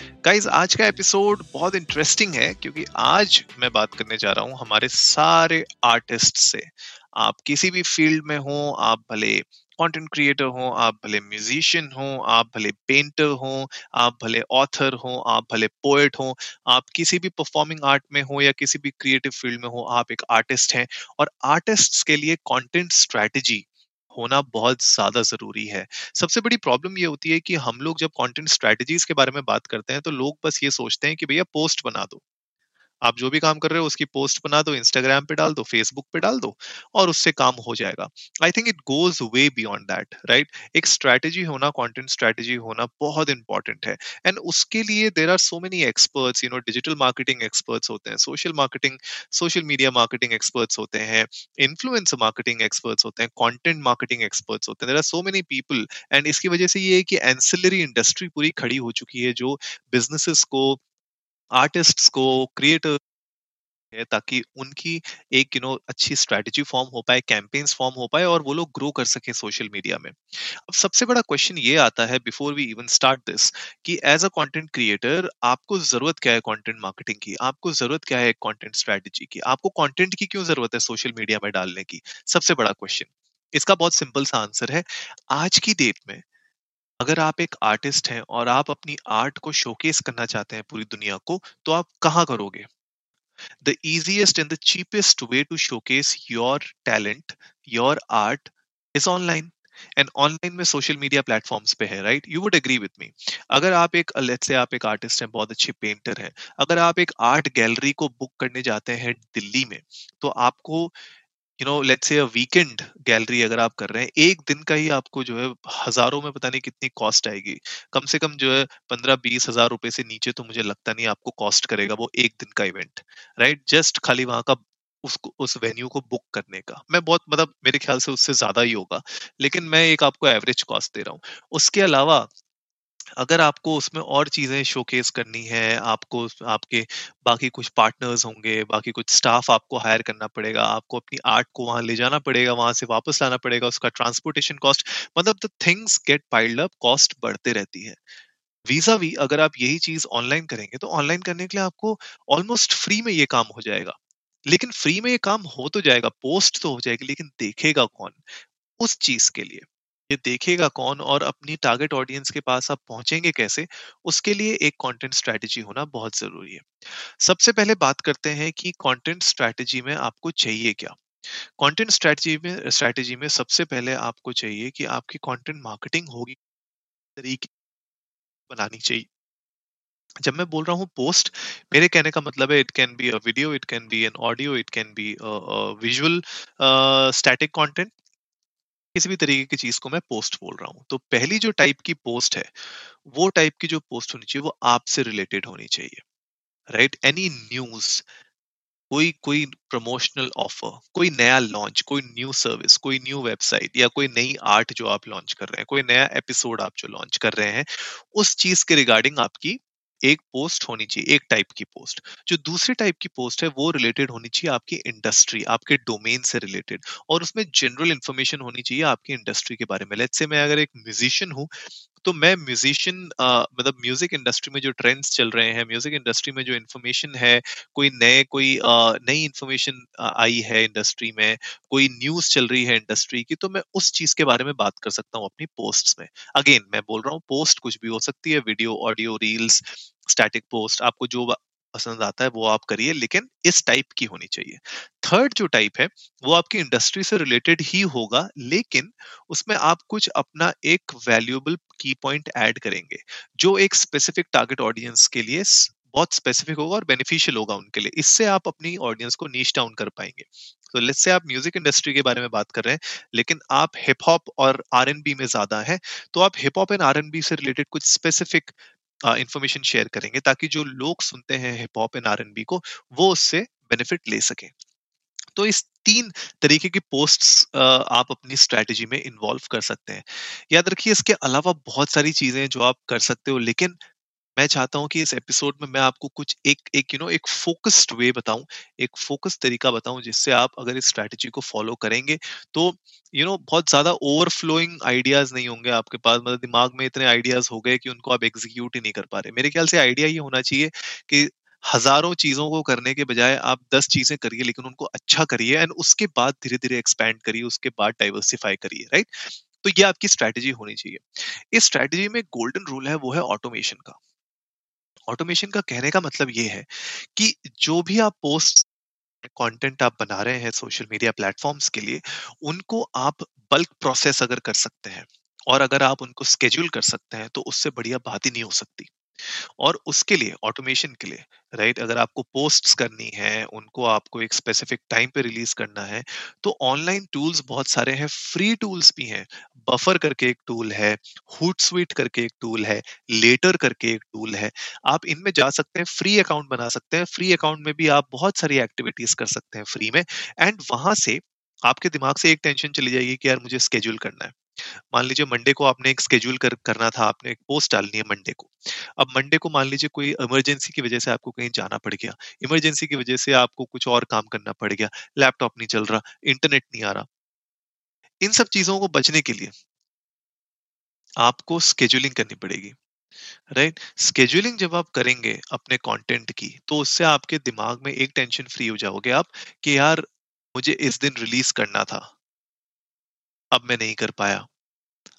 Guys आज का episode बहुत इंटरेस्टिंग है, क्योंकि आज मैं बात करने जा रहा हूँ हमारे सारे आर्टिस्ट से। आप किसी भी फ़ील्ड में हो, आप भले कंटेंट क्रिएटर हो, आप भले म्यूजिशियन हो, आप भले पेंटर हो, आप भले ऑथर हो, आप भले पोएट हो, आप किसी भी परफॉर्मिंग आर्ट में हो या किसी भी क्रिएटिव फ़ील्ड में हो, आप एक आर्टिस्ट हैं। और आर्टिस्ट्स के लिए कंटेंट स्ट्रेटजी होना बहुत ज़्यादा ज़रूरी है। सबसे बड़ी प्रॉब्लम ये होती है कि हम लोग जब कंटेंट स्ट्रेटजीज के बारे में बात करते हैं तो लोग बस ये सोचते हैं कि भैया पोस्ट बना दो। आप जो भी काम कर रहे हो, उसकी पोस्ट बना दो इंस्टाग्राम पे डाल दो फेसबुक पे डाल दो और उससे काम हो जाएगा। I think it goes way beyond that right एक स्ट्रैटेजी होना कॉन्टेंट स्ट्रैटेजी होना बहुत इंपॉर्टेंट है। एंड उसके लिए there are so many experts you know digital marketing experts होते हैं social marketing social media marketing experts होते हैं इन्फ्लुएंस मार्केटिंग एक्सपर्ट्स होते हैं कॉन्टेंट मार्केटिंग एक्सपर्ट्स होते हैं। There are so many people and इसकी वजह से ये है कि एंसिलरी इंडस्ट्री पूरी खड़ी हो चुकी है, जो बिजनेसेस को आर्टिस्ट्स को क्रिएटर है ताकि उनकी एक यू you नो know, अच्छी स्ट्रेटजी फॉर्म हो पाए कैंपेन्स फॉर्म हो पाए और वो लोग ग्रो कर सके सोशल मीडिया में। अब सबसे बड़ा क्वेश्चन ये आता है before we even start this कि एज अ कंटेंट क्रिएटर आपको ज़रूरत क्या है कंटेंट मार्केटिंग की? आपको ज़रूरत क्या है कंटेंट स्ट्रेटजी की? आपको कंटेंट की क्यों ज़रूरत है सोशल मीडिया में डालने की? सबसे बड़ा क्वेश्चन इसका बहुत सिंपल सा आंसर है। आज की डेट में अगर आप एक आर्टिस्ट हैं और आप अपनी आर्ट को शोकेस करना चाहते हैं पूरी दुनिया को तो आप कहाँ करोगे? The easiest and the cheapest way to showcase your talent, your art is online. And online में सोशल मीडिया प्लेटफॉर्म्स पे है right you would agree with me अगर आप एक लेट्स से आप एक आर्टिस्ट हैं, बहुत अच्छे पेंटर हैं, अगर आप एक आर्ट गैलरी को बुक करने जाते हैं दिल्ली में तो आपको you know let's say weekend gallery अगर आप कर रहे हैं, एक दिन का ही आपको जो है हज़ारों में पता नहीं कितनी कॉस्ट आएगी। कम से कम जो है पंद्रह बीस हज़ार रुपए से नीचे तो मुझे लगता नहीं आपको कॉस्ट करेगा वो एक दिन का इवेंट राइट जस्ट खाली वहाँ का उसको, उस वेन्यू को बुक करने का। मैं बहुत मतलब मेरे ख्याल से उससे ज़्यादा ही होगा, लेकिन मैं एक आपको एवरेज कॉस्ट दे रहा हूँ। उसके अलावा अगर आपको उसमें और चीज़ें शोकेस करनी है, आपको आपके बाकी कुछ पार्टनर्स होंगे, बाकी कुछ स्टाफ आपको हायर करना पड़ेगा, आपको अपनी आर्ट को वहाँ ले जाना पड़ेगा, वहाँ से वापस लाना पड़ेगा, उसका ट्रांसपोर्टेशन कॉस्ट मतलब the things get piled up cost बढ़ते रहती है। वीज़ा भी अगर आप यही चीज़ ऑनलाइन करेंगे तो ऑनलाइन करने के लिए आपको ऑलमोस्ट फ्री में ये काम हो जाएगा। लेकिन फ्री में ये काम हो तो जाएगा पोस्ट तो हो जाएगी, लेकिन देखेगा कौन? उस चीज़ के लिए। ये देखेगा कौन और अपनी टारगेट ऑडियंस के पास आप पहुँचेंगे कैसे, उसके लिए एक कंटेंट स्ट्रेटजी होना बहुत ज़रूरी है। सबसे पहले बात करते हैं कि कंटेंट स्ट्रेटजी में आपको चाहिए क्या। कंटेंट स्ट्रेटजी में स्ट्रेटजी में सबसे पहले आपको चाहिए कि आपकी कंटेंट मार्केटिंग होगी, तरीके बनानी चाहिए। जब मैं बोल रहा हूँ पोस्ट मेरे कहने का मतलब है it can be a video it can be an audio it can be visual static content किसी भी तरीके की चीज़ को मैं पोस्ट बोल रहा हूँ। तो पहली जो टाइप की पोस्ट है, वो टाइप की जो पोस्ट होनी चाहिए, वो आपसे रिलेटेड होनी चाहिए। राइट एनी न्यूज़ कोई कोई प्रमोशनल ऑफ़र कोई नया लॉन्च कोई न्यू सर्विस कोई न्यू वेबसाइट या कोई नई आर्ट जो आप लॉन्च कर रहे हैं, कोई नया एपिसोड आप जो लॉन्च कर रहे हैं, उस चीज़ के रिगार्डिंग आपकी एक पोस्ट होनी चाहिए, एक टाइप की पोस्ट जो दूसरी टाइप की पोस्ट है, वो रिलेटेड होनी चाहिए आपकी इंडस्ट्री आपके डोमेन से रिलेटेड और उसमें जनरल इन्फॉर्मेशन होनी चाहिए आपकी इंडस्ट्री के बारे में। लेट्स से मैं अगर एक म्यूजिशियन हूँ तो मैं म्यूजिशियन मतलब म्यूज़िक इंडस्ट्री में जो ट्रेंड्स चल रहे हैं म्यूज़िक इंडस्ट्री में जो इन्फॉर्मेशन है, कोई नए, कोई नई इन्फॉर्मेशन आई है इंडस्ट्री में, कोई न्यूज़ चल रही है इंडस्ट्री की तो मैं उस चीज़ के बारे में बात कर सकता हूँ अपनी पोस्ट में। अगेन मैं बोल रहा हूँ पोस्ट कुछ भी हो सकती है video audio reels static post आपको जो पसंद आता है वो आप करिए, लेकिन इस टाइप की होनी चाहिए। थर्ड जो टाइप है, वो आपकी इंडस्ट्री से रिलेटेड ही होगा, लेकिन उसमें आप कुछ अपना एक वैल्यूएबल की पॉइंट ऐड करेंगे, जो एक स्पेसिफिक टारगेट ऑडियंस के लिए बहुत स्पेसिफिक होगा और बेनिफिशियल होगा उनके लिए। इससे आप अपनी ऑडियंस को नीच डाउन कर पाएँगे। तो लेट्स से आप म्यूज़िक इंडस्ट्री के बारे में बात कर रहे हैं, लेकिन आप हिप हॉप और आरएनबी में ज़्यादा है तो आप हिप हॉप एंड आरएनबी से रिलेटेड कुछ स्पेसिफिक इंफॉर्मेशन शेयर करेंगे ताकि जो लोग सुनते हैं हिप हॉप एंड आर को, वो उससे बेनिफिट ले सके। तो इस तीन तरीके की पोस्ट्स आप अपनी स्ट्रैटेजी में इन्वॉल्व कर सकते हैं। याद रखिए इसके अलावा बहुत सारी चीज़ें जो आप कर सकते हो, लेकिन मैं चाहता हूँ कि इस एपिसोड में मैं आपको कुछ एक एक यू नो एक फोकस्ड वे बताऊँ, एक फोकस तरीका बताऊँ जिससे आप अगर इस स्ट्रैटेजी को फॉलो करेंगे तो यू नो बहुत ज़्यादा ओवरफ्लोइंग आइडियाज़ नहीं होंगे आपके पास। मतलब दिमाग में इतने आइडियाज़ हो गए कि उनको आप एग्जीक्यूट ही नहीं कर पा रहे। मेरे ख्याल से आइडिया ये होना चाहिए कि हज़ारों चीज़ों को करने के बजाय आप दस चीज़ें करिए, लेकिन उनको अच्छा करिए एंड उसके बाद धीरे धीरे एक्सपैंड करिए, उसके बाद डाइवर्सिफाई करिए राइट तो ये आपकी स्ट्रैटेजी होनी चाहिए। इस स्ट्रैटेजी में गोल्डन रूल है, वो है ऑटोमेशन का। ऑटोमेशन का कहने का मतलब ये है कि जो भी आप पोस्ट कंटेंट आप बना रहे हैं सोशल मीडिया प्लेटफॉर्म्स के लिए, उनको आप बल्क प्रोसेस अगर कर सकते हैं और अगर आप उनको स्केड्यूल कर सकते हैं तो उससे बढ़िया बात ही नहीं हो सकती। और उसके लिए ऑटोमेशन के लिए राइट अगर आपको पोस्ट्स करनी है, उनको आपको एक स्पेसिफिक टाइम पे रिलीज़ करना है तो ऑनलाइन टूल्स बहुत सारे हैं फ्री टूल्स भी हैं। बफर करके एक टूल है हुट स्वीट करके एक टूल है लेटर करके एक टूल है। आप इनमें जा सकते हैं फ्री अकाउंट बना सकते हैं। फ्री अकाउंट में भी आप बहुत सारी एक्टिविटीज़ कर सकते हैं फ्री में। एंड वहाँ से आपके दिमाग से एक टेंशन चली जाएगी कि यार मुझे स्केड्यूल करना है। मान लीजिए मंडे को आपने एक स्केड्यूल कर, करना था, आपने एक पोस्ट डालनी है मंडे को। अब मंडे को मान लीजिए कोई इमरजेंसी की वजह से आपको कहीं जाना पड़ गया इमरजेंसी की वजह से आपको कुछ और काम करना पड़ गया लैपटॉप नहीं चल रहा इंटरनेट नहीं आ रहा। इन सब चीज़ों को बचने के लिए आपको स्केड्यूलिंग करनी पड़ेगी राइट स्केड्यूलिंग जब आप करेंगे अपने कंटेंट की तो उससे आपके दिमाग में एक टेंशन फ्री हो जाओगे आप कि यार मुझे इस दिन रिलीज़ करना था। अब मैं नहीं कर पाया,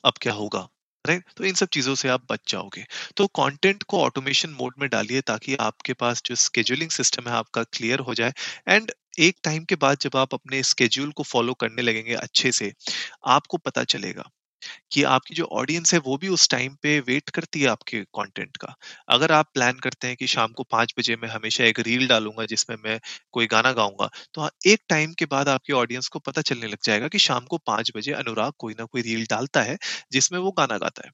अब क्या होगा राइट तो इन सब चीज़ों से आप बच जाओगे। तो कंटेंट को ऑटोमेशन मोड में डालिए ताकि आपके पास जो स्केड्यूलिंग सिस्टम है आपका क्लियर हो जाए। एंड एक टाइम के बाद जब आप अपने स्केड्यूल को फॉलो करने लगेंगे अच्छे से, आपको पता चलेगा कि आपकी जो ऑडियंस है वो भी उस टाइम पे वेट करती है आपके कंटेंट का। अगर आप प्लान करते हैं कि शाम को पाँच बजे मैं हमेशा एक रील डालूँगा जिसमें मैं कोई गाना गाऊँगा तो हाँ, एक टाइम के बाद आपकी ऑडियंस को पता चलने लग जाएगा कि शाम को पाँच बजे अनुराग कोई ना कोई रील डालता है जिसमें वो गाना गाता है।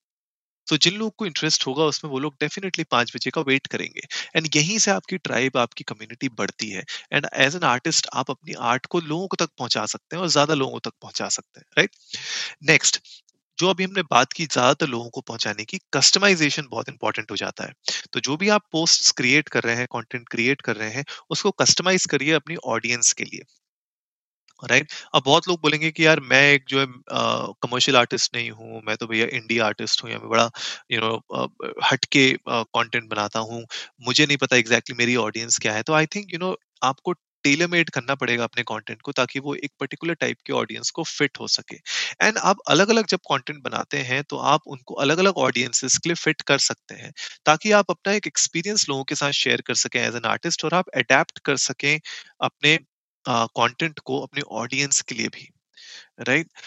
तो जिन लोगों को इंटरेस्ट होगा उसमें वो लोग डेफिनेटली पाँच बजे का वेट करेंगे। एंड यहीं से आपकी ट्राइब आपकी कम्युनिटी बढ़ती है। एंड एज एन आर्टिस्ट आप अपनी आर्ट को लोगों तक पहुँचा सकते हैं और ज़्यादा लोगों तक पहुँचा सकते हैं राइट नेक्स्ट जो अभी हमने बात की ज़्यादातर लोगों को पहुँचाने की कस्टमाइजेशन बहुत इंपॉर्टेंट हो जाता है। तो जो भी आप पोस्ट क्रिएट कर रहे हैं कंटेंट क्रिएट कर रहे हैं, उसको कस्टमाइज करिए अपनी ऑडियंस के लिए। Right right? अब बहुत लोग बोलेंगे कि यार मैं एक जो है कमर्शियल आर्टिस्ट नहीं हूँ, मैं तो भैया इंडी आर्टिस्ट हूँ या मैं बड़ा यू नो हटके कंटेंट बनाता हूँ। मुझे नहीं पता एग्जैक्टली exactly मेरी ऑडियंस क्या है। तो आई थिंक यू नो आपको टेलर मेड करना पड़ेगा अपने कंटेंट को ताकि वो एक पर्टिकुलर टाइप के ऑडियंस को फिट हो सके एंड आप अलग अलग जब कंटेंट बनाते हैं तो आप उनको अलग अलग ऑडियंसेस के लिए फिट कर सकते हैं, ताकि आप अपना एक एक्सपीरियंस लोगों के साथ शेयर कर सकें एज एन आर्टिस्ट और आप अडेप्ट कर सकें अपने कंटेंट को अपने ऑडियंस के लिए भी राइट right?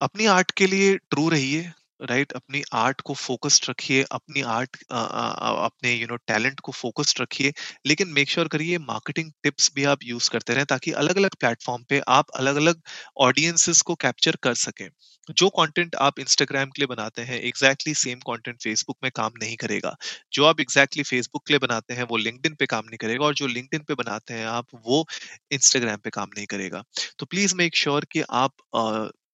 अपनी आर्ट के लिए ट्रू रहिए राइट अपनी आर्ट को फोकस्ड रखिए, अपनी आर्ट अपने यू नो टैलेंट को फोकस्ड रखिए, लेकिन मेक श्योर करिए मार्केटिंग टिप्स भी आप यूज़ करते रहें ताकि अलग अलग प्लेटफॉर्म पे आप अलग अलग ऑडियंसेस को कैप्चर कर सकें। जो कंटेंट आप इंस्टाग्राम के लिए बनाते हैं एग्जैक्टली सेम कंटेंट फेसबुक में काम नहीं करेगा। जो आप एग्जैक्टली फेसबुक के लिए बनाते हैं, वो लिंकडिन पे काम नहीं करेगा और जो लिंकडिन पे बनाते हैं आप, वो इंस्टाग्राम पे काम नहीं करेगा। तो प्लीज़ मेक श्योर कि आप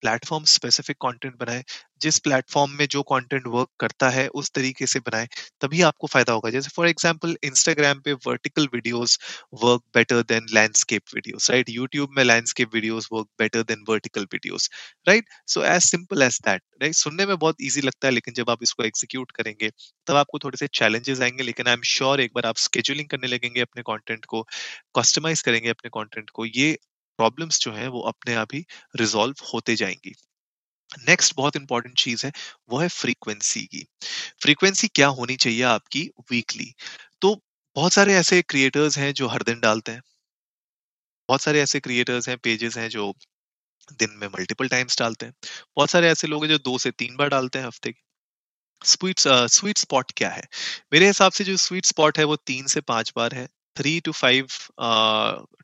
प्लेटफॉर्म स्पेसिफिक कंटेंट बनाएँ, जिस प्लेटफॉर्म में जो कंटेंट वर्क करता है, उस तरीके से बनाएँ, तभी आपको फ़ायदा होगा। जैसे फॉर एग्जांपल इंस्टाग्राम पे vertical videos work better than landscape videos right YouTube में landscape videos work better than vertical videos right so as simple as that right सुनने में बहुत ईजी लगता है, लेकिन जब आप इसको एग्जीक्यूट करेंगे, तब आपको थोड़े से चैलेंजेस आएँगे, लेकिन आई एम श्योर एक बार आप स्केड्यूलिंग करने लगेंगे अपने कॉन्टेंट को कस्टमाइज करेंगे अपने कॉन्टेंट को, ये प्रॉब्लम्स जो है, वो अपने आप ही रिजॉल्व होते जाएँगी। नेक्स्ट बहुत इंपॉर्टेंट चीज़ है, वो है फ्रीक्वेंसी की। फ्रीक्वेंसी क्या होनी चाहिए आपकी वीकली तो बहुत सारे ऐसे क्रिएटर्स हैं जो हर दिन डालते हैं। बहुत सारे ऐसे क्रिएटर्स हैं पेजेस हैं जो दिन में मल्टीपल टाइम्स डालते हैं। बहुत सारे ऐसे लोग हैं जो दो से तीन बार डालते हैं हफ़्ते की। स्वीट स्वीट स्पॉट क्या है? मेरे हिसाब से जो स्वीट स्पॉट है, वो तीन से पाँच बार है। थ्री टू फाइव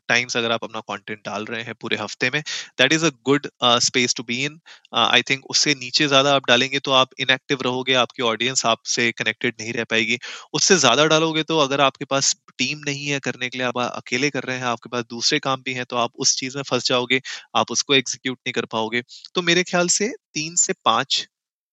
टाइम्स अगर आप अपना कंटेंट डाल रहे हैं पूरे हफ़्ते में that is a good space to be in I think उससे नीचे ज़्यादा आप डालेंगे तो आप इनएक्टिव रहोगे, आपकी ऑडियंस आपसे कनेक्टेड नहीं रह पाएगी। उससे ज़्यादा डालोगे तो अगर आपके पास टीम नहीं है करने के लिए, आप अकेले कर रहे हैं, आपके पास दूसरे काम भी हैं तो आप उस चीज़ में फंस जाओगे, आप उसको एग्जीक्यूट नहीं कर पाओगे। तो मेरे ख्याल से तीन से पाँच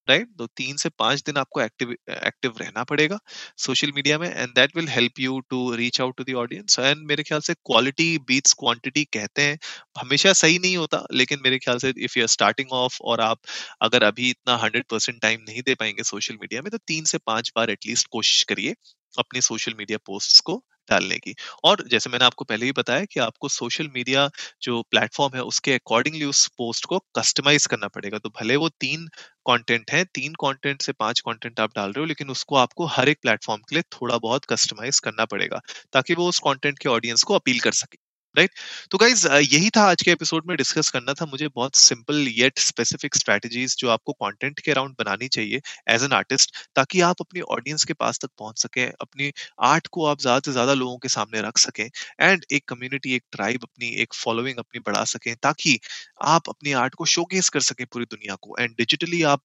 राइट तो तीन से पाँच दिन आपको एक्टिव एक्टिव रहना पड़ेगा सोशल मीडिया में and that will help you to reach out to the audience and मेरे ख्याल से क्वालिटी बीट्स क्वांटिटी कहते हैं। हमेशा सही नहीं होता, लेकिन मेरे ख्याल से if you are starting off और आप अगर अभी इतना हंड्रेड परसेंट टाइम नहीं दे पाएँगे सोशल मीडिया में तो तीन से पाँच बार एटलीस्ट कोशिश करिए अपने सोशल मीडिया पोस्ट को डालने की और जैसे मैंने आपको पहले ही बताया कि आपको सोशल मीडिया जो प्लेटफॉर्म है, उसके अकॉर्डिंगली उस पोस्ट को कस्टमाइज करना पड़ेगा। तो भले वो तीन कंटेंट है, तीन कंटेंट से पाँच कंटेंट आप डाल रहे हो, लेकिन उसको आपको हर एक प्लेटफॉर्म के लिए थोड़ा बहुत कस्टमाइज करना पड़ेगा, ताकि वो उस कंटेंट के ऑडियंस को अपील कर सके। राइट तो गाइज़ यही था आज के एपिसोड में डिस्कस करना था। मुझे बहुत सिंपल येट स्पेसिफिक स्ट्रेटजीज जो आपको कंटेंट के अराउंड बनानी चाहिए एज एन आर्टिस्ट ताकि आप अपनी ऑडियंस के पास तक पहुँच सकें, अपनी आर्ट को आप ज़्यादा से ज़्यादा लोगों के सामने रख सकें एंड एक कम्युनिटी एक ट्राइब अपनी, एक फॉलोइंग अपनी बढ़ा सकें, ताकि आप अपनी आर्ट को शोकेस कर सकें पूरी दुनिया को। एंड डिजिटली आप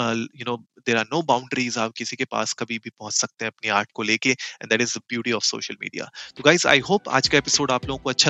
you know there are no boundaries आप किसी के पास कभी भी पहुँच सकते हैं अपनी आर्ट को लेके and that is the beauty of social media तो गाइज़ आई होप आज का एपिसोड आप लोगों को अच्छा